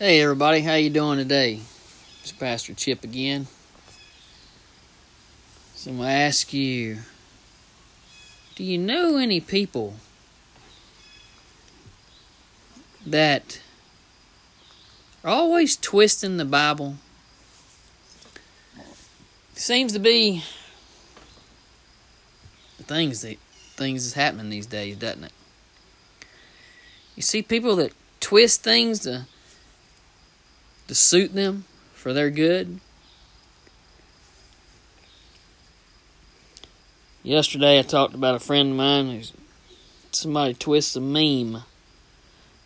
Hey everybody, how you doing today? It's Pastor Chip again. So I'm gonna ask you, do you know any people that are always twisting the Bible? Seems to be the things that things is happening these days, doesn't it? You see people that twist things to to suit them for their good. Yesterday, I talked about a friend of mine who's somebody twists a meme,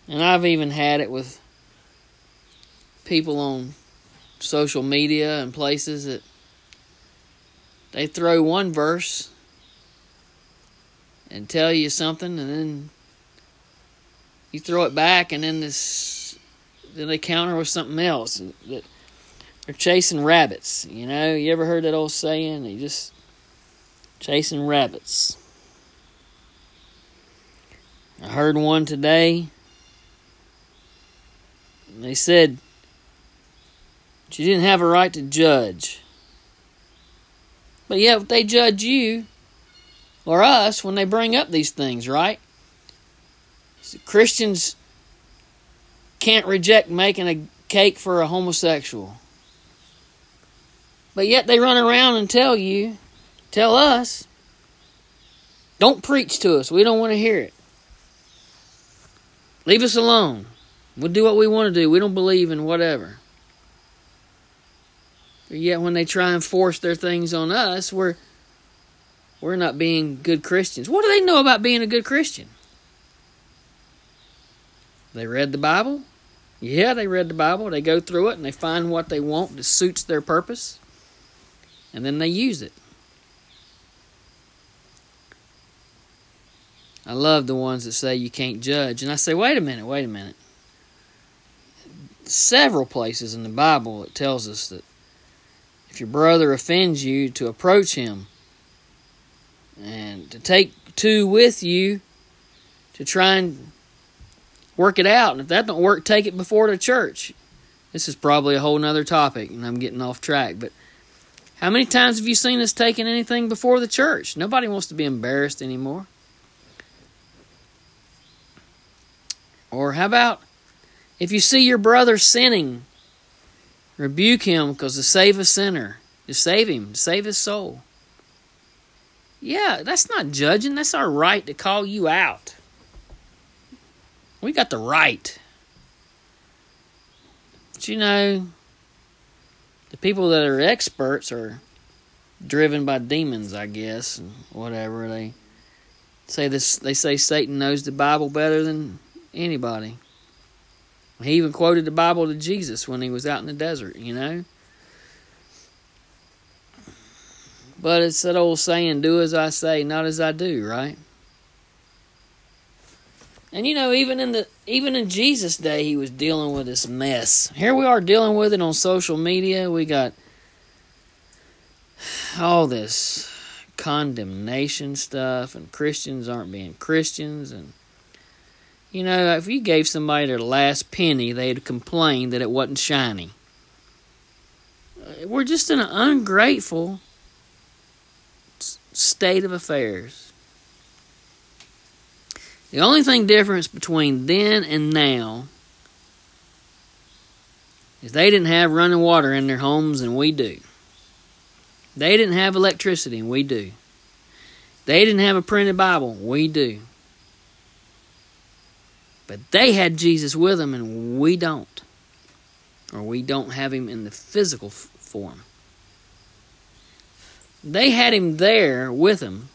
and I've even had it with people on social media and places that they throw one verse and tell you something, and then you throw it back, and then this then they counter with something else. That they're chasing rabbits. You know, you ever heard that old saying? They just chasing rabbits. I heard one today. They said you didn't have a right to judge. But yet they judge you or us when they bring up these things, right? So Christians can't reject making a cake for a homosexual. But yet they run around and tell you, tell us, don't preach to us. We don't want to hear it. Leave us alone. We'll do what we want to do. We don't believe in whatever. But yet when they try and force their things on us, we're we're not being good Christians. What do they know about being a good Christian? They read the Bible? Yeah, they read the Bible. They go through it and they find what they want that suits their purpose. And then they use it. I love the ones that say you can't judge. And I say, wait a minute, wait a minute. Several places in the Bible it tells us that if your brother offends you, to approach him and to take two with you to try and work it out. And if that don't work, take it before the church. This is probably a whole nother topic, and I'm getting off track. But how many times have you seen us taking anything before the church? Nobody wants to be embarrassed anymore. Or how about if you see your brother sinning, rebuke him because to save a sinner, to save him, to save his soul. Yeah, that's not judging. That's our right to call you out. We got the right. But you know, the people that are experts are driven by demons, I guess, and whatever. They say this they say Satan knows the Bible better than anybody. He even quoted the Bible to Jesus when he was out in the desert, you know. But it's that old saying, do as I say, not as I do, right? And you know, even in the even in Jesus' day, he was dealing with this mess. Here we are dealing with it on social media. We got all this condemnation stuff, and Christians aren't being Christians. And you know, if you gave somebody their last penny, they'd complain that it wasn't shiny. We're just in an ungrateful state of affairs. The only thing difference between then and now is they didn't have running water in their homes and we do. They didn't have electricity and we do. They didn't have a printed Bible, we do. But they had Jesus with them and we don't. Or we don't have him in the physical form. They had him there with them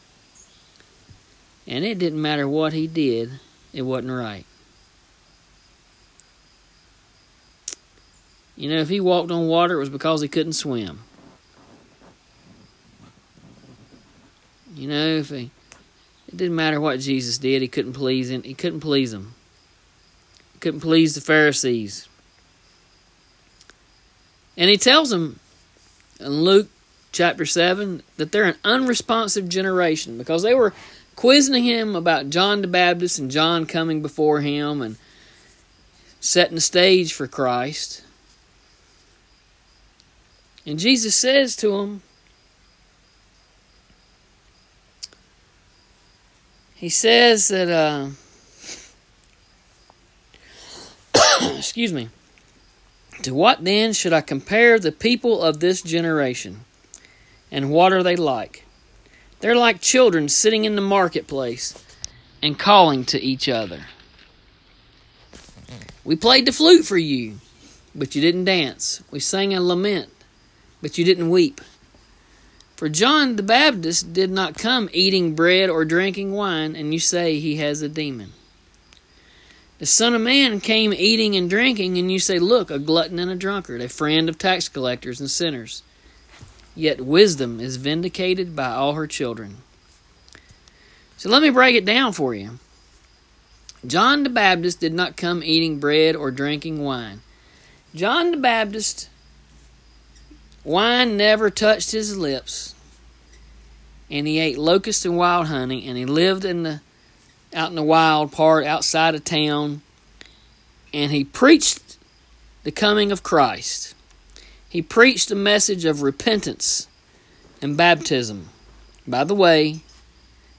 and it didn't matter what he did, it wasn't right. You know, if he walked on water, it was because he couldn't swim. You know, if he, it didn't matter what Jesus did, he couldn't please him. He couldn't please them. He couldn't please the Pharisees. And he tells them in Luke chapter 7 that they're an unresponsive generation because they were quizzing him about John the Baptist and John coming before him and setting the stage for Christ. And Jesus says to him, He says that, uh, excuse me, to what then should I compare the people of this generation? And what are they like? They're like children sitting in the marketplace and calling to each other. We played the flute for you, but you didn't dance. We sang a lament, but you didn't weep. For John the Baptist did not come eating bread or drinking wine, and you say he has a demon. The Son of Man came eating and drinking, and you say, Look, a glutton and a drunkard, a friend of tax collectors and sinners. Yet wisdom is vindicated by all her children. So let me break it down for you. John the Baptist did not come eating bread or drinking wine. John the Baptist, wine never touched his lips and he ate locusts and wild honey, and he lived in the out in the wild part outside of town, and he preached the coming of Christ. He preached a message of repentance and baptism. By the way,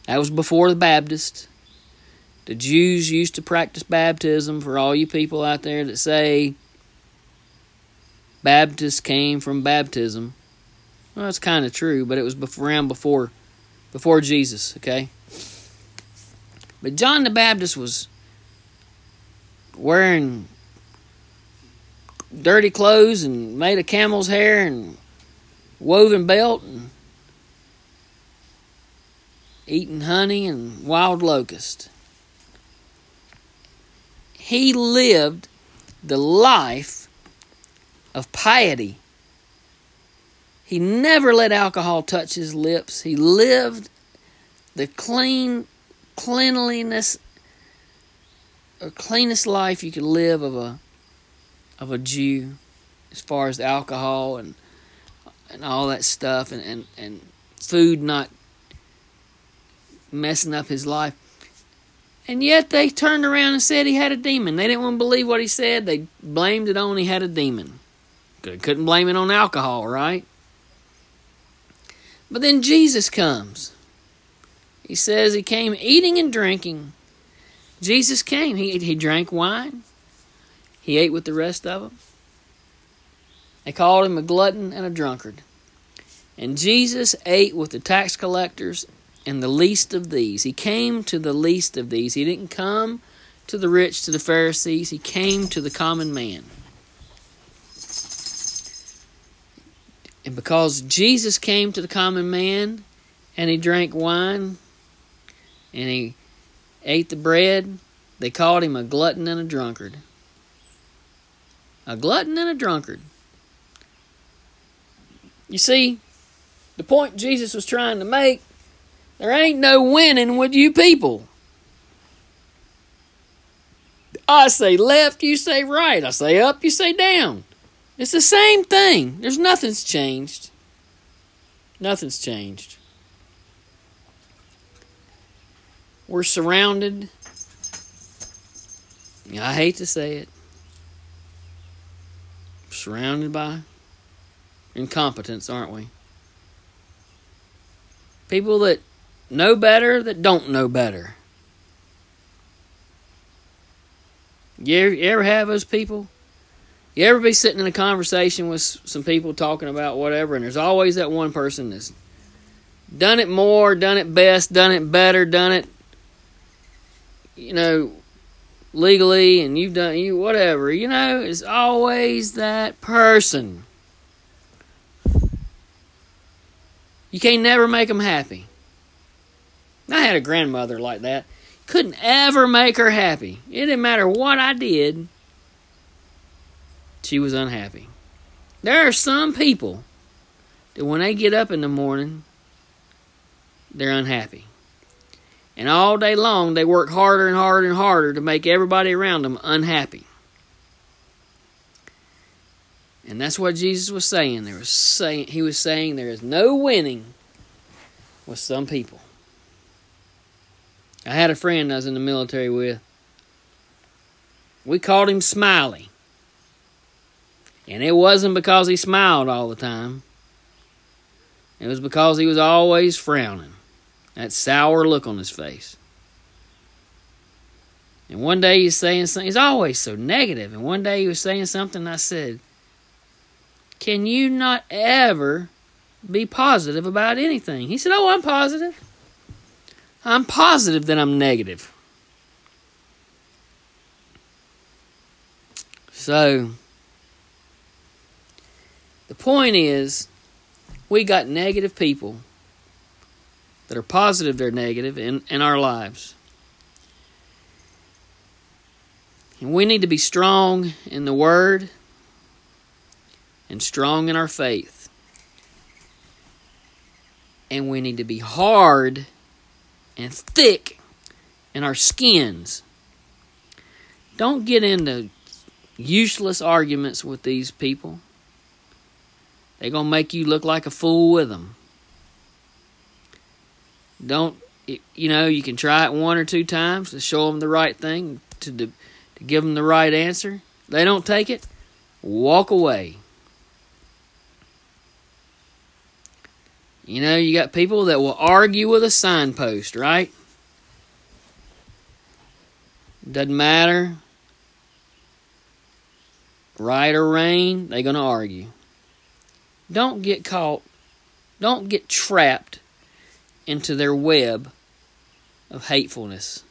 that was before the Baptist. The Jews used to practice baptism for all you people out there that say Baptists came from baptism. Well, that's kind of true, but it was around before before Jesus, okay? But John the Baptist was wearing dirty clothes and made of camel's hair and woven belt and eating honey and wild locust. He lived the life of piety he never let alcohol touch his lips. He lived the clean cleanliness or cleanest life you could live of a of a Jew as far as alcohol and and all that stuff and, and, and food not messing up his life. And yet they turned around and said he had a demon. They didn't want to believe what he said. They blamed it on he had a demon. Couldn't blame it on alcohol, right? But then Jesus comes. He says he came eating and drinking. Jesus came. He, he drank wine. He ate with the rest of them. They called him a glutton and a drunkard. And Jesus ate with the tax collectors and the least of these. He came to the least of these. He didn't come to the rich, to the Pharisees. He came to the common man. And because Jesus came to the common man and he drank wine and he ate the bread, they called him a glutton and a drunkard. A glutton and a drunkard. You see, the point Jesus was trying to make there ain't no winning with you people. I say left, you say right. I say up, you say down. It's the same thing. There's nothing's changed. Nothing's changed. We're surrounded. I hate to say it. Surrounded by incompetence, aren't we? People that know better that don't know better. You ever, have those people? You ever be sitting in a conversation with some people talking about whatever, and there's always that one person that's done it more, done it best, done it better, done it, you know, legally, and you've done you whatever. You know, it's always that person. You can't never make them happy. I had a grandmother like that. Couldn't ever make her happy. It didn't matter what I did she was unhappy. There are some people that when they get up in the morning, they're unhappy. And all day long, they work harder and harder and harder to make everybody around them unhappy. And that's what Jesus was saying. There was saying he was saying there is no winning with some people. I had a friend I was in the military with we called him Smiley. And it wasn't because he smiled all the time. It was because he was always frowning. That sour look on his face. And one day he's saying something, he's always so negative. And one day he was saying something, I said, Can you not ever be positive about anything? He said, Oh, I'm positive. I'm positive that I'm negative. So, the point is, we got negative people that are positive, they're negative in, in our lives. And we need to be strong in the Word and strong in our faith. And we need to be hard and thick in our skins. Don't get into useless arguments with these people. They're going to make you look like a fool with them. Don't, you know, you can try it one or two times to show them the right thing, to, to give them the right answer. They don't take it, walk away. You know, you got people that will argue with a signpost, right? Doesn't matter. Right or rain, they're going to argue. Don't get caught, don't get trapped into their web of hatefulness.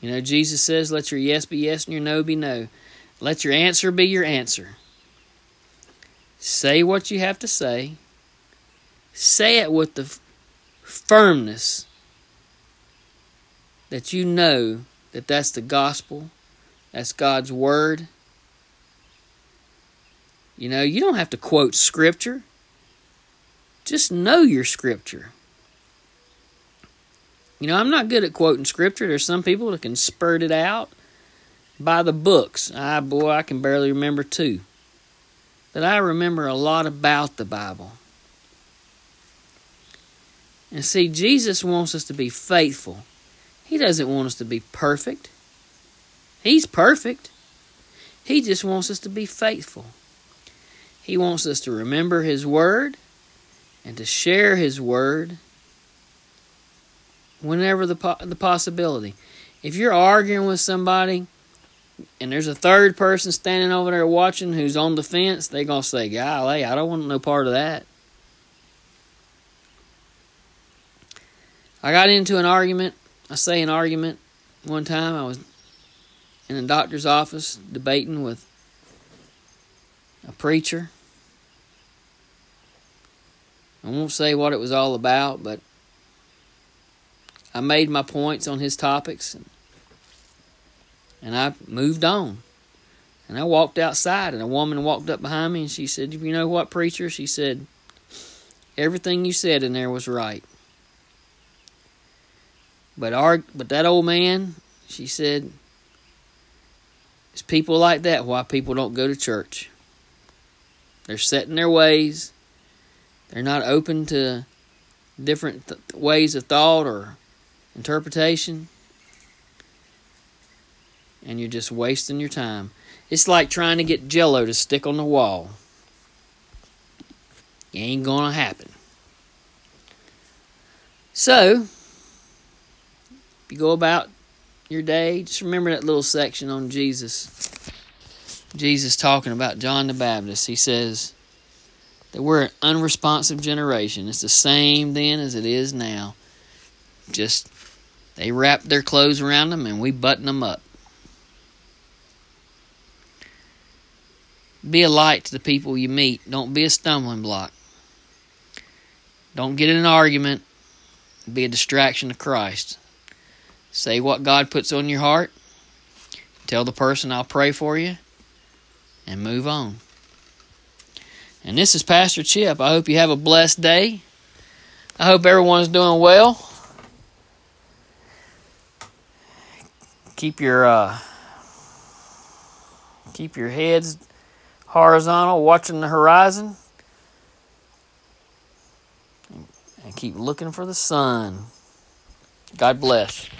You know, Jesus says, let your yes be yes and your no be no. Let your answer be your answer. Say what you have to say. Say it with the firmness that you know that that's the gospel, that's God's word. You know, you don't have to quote scripture. Just know your scripture. You know, I'm not good at quoting scripture. There's some people that can spurt it out by the books. I boy, I can barely remember two. But I remember a lot about the Bible. And see, Jesus wants us to be faithful. He doesn't want us to be perfect. He's perfect. He just wants us to be faithful. He wants us to remember His Word and to share His Word whenever the the possibility. If you're arguing with somebody and there's a third person standing over there watching who's on the fence, they're gonna say, "Golly, I don't want no part of that." I got into an argument. I say an argument. One time I was in a doctor's office debating with a preacher. I won't say what it was all about, but I made my points on his topics and, and I moved on. And I walked outside and a woman walked up behind me and she said, You know what, preacher? She said, Everything you said in there was right. But our but that old man, she said, it's people like that why people don't go to church. They're set in their ways. They're not open to different th- ways of thought or interpretation, and you're just wasting your time. It's like trying to get jello to stick on the wall. It ain't gonna happen. So, if you go about your day, just remember that little section on Jesus. Jesus talking about John the Baptist. He says that we're an unresponsive generation. It's the same then as it is now. Just they wrap their clothes around them and we button them up. Be a light to the people you meet. Don't be a stumbling block. Don't get in an argument. Be a distraction to Christ. Say what God puts on your heart. Tell the person I'll pray for you and move on. And this is Pastor Chip. I hope you have a blessed day. I hope everyone's doing well. keep your uh, keep your heads horizontal, watching the horizon, and keep looking for the sun. God bless.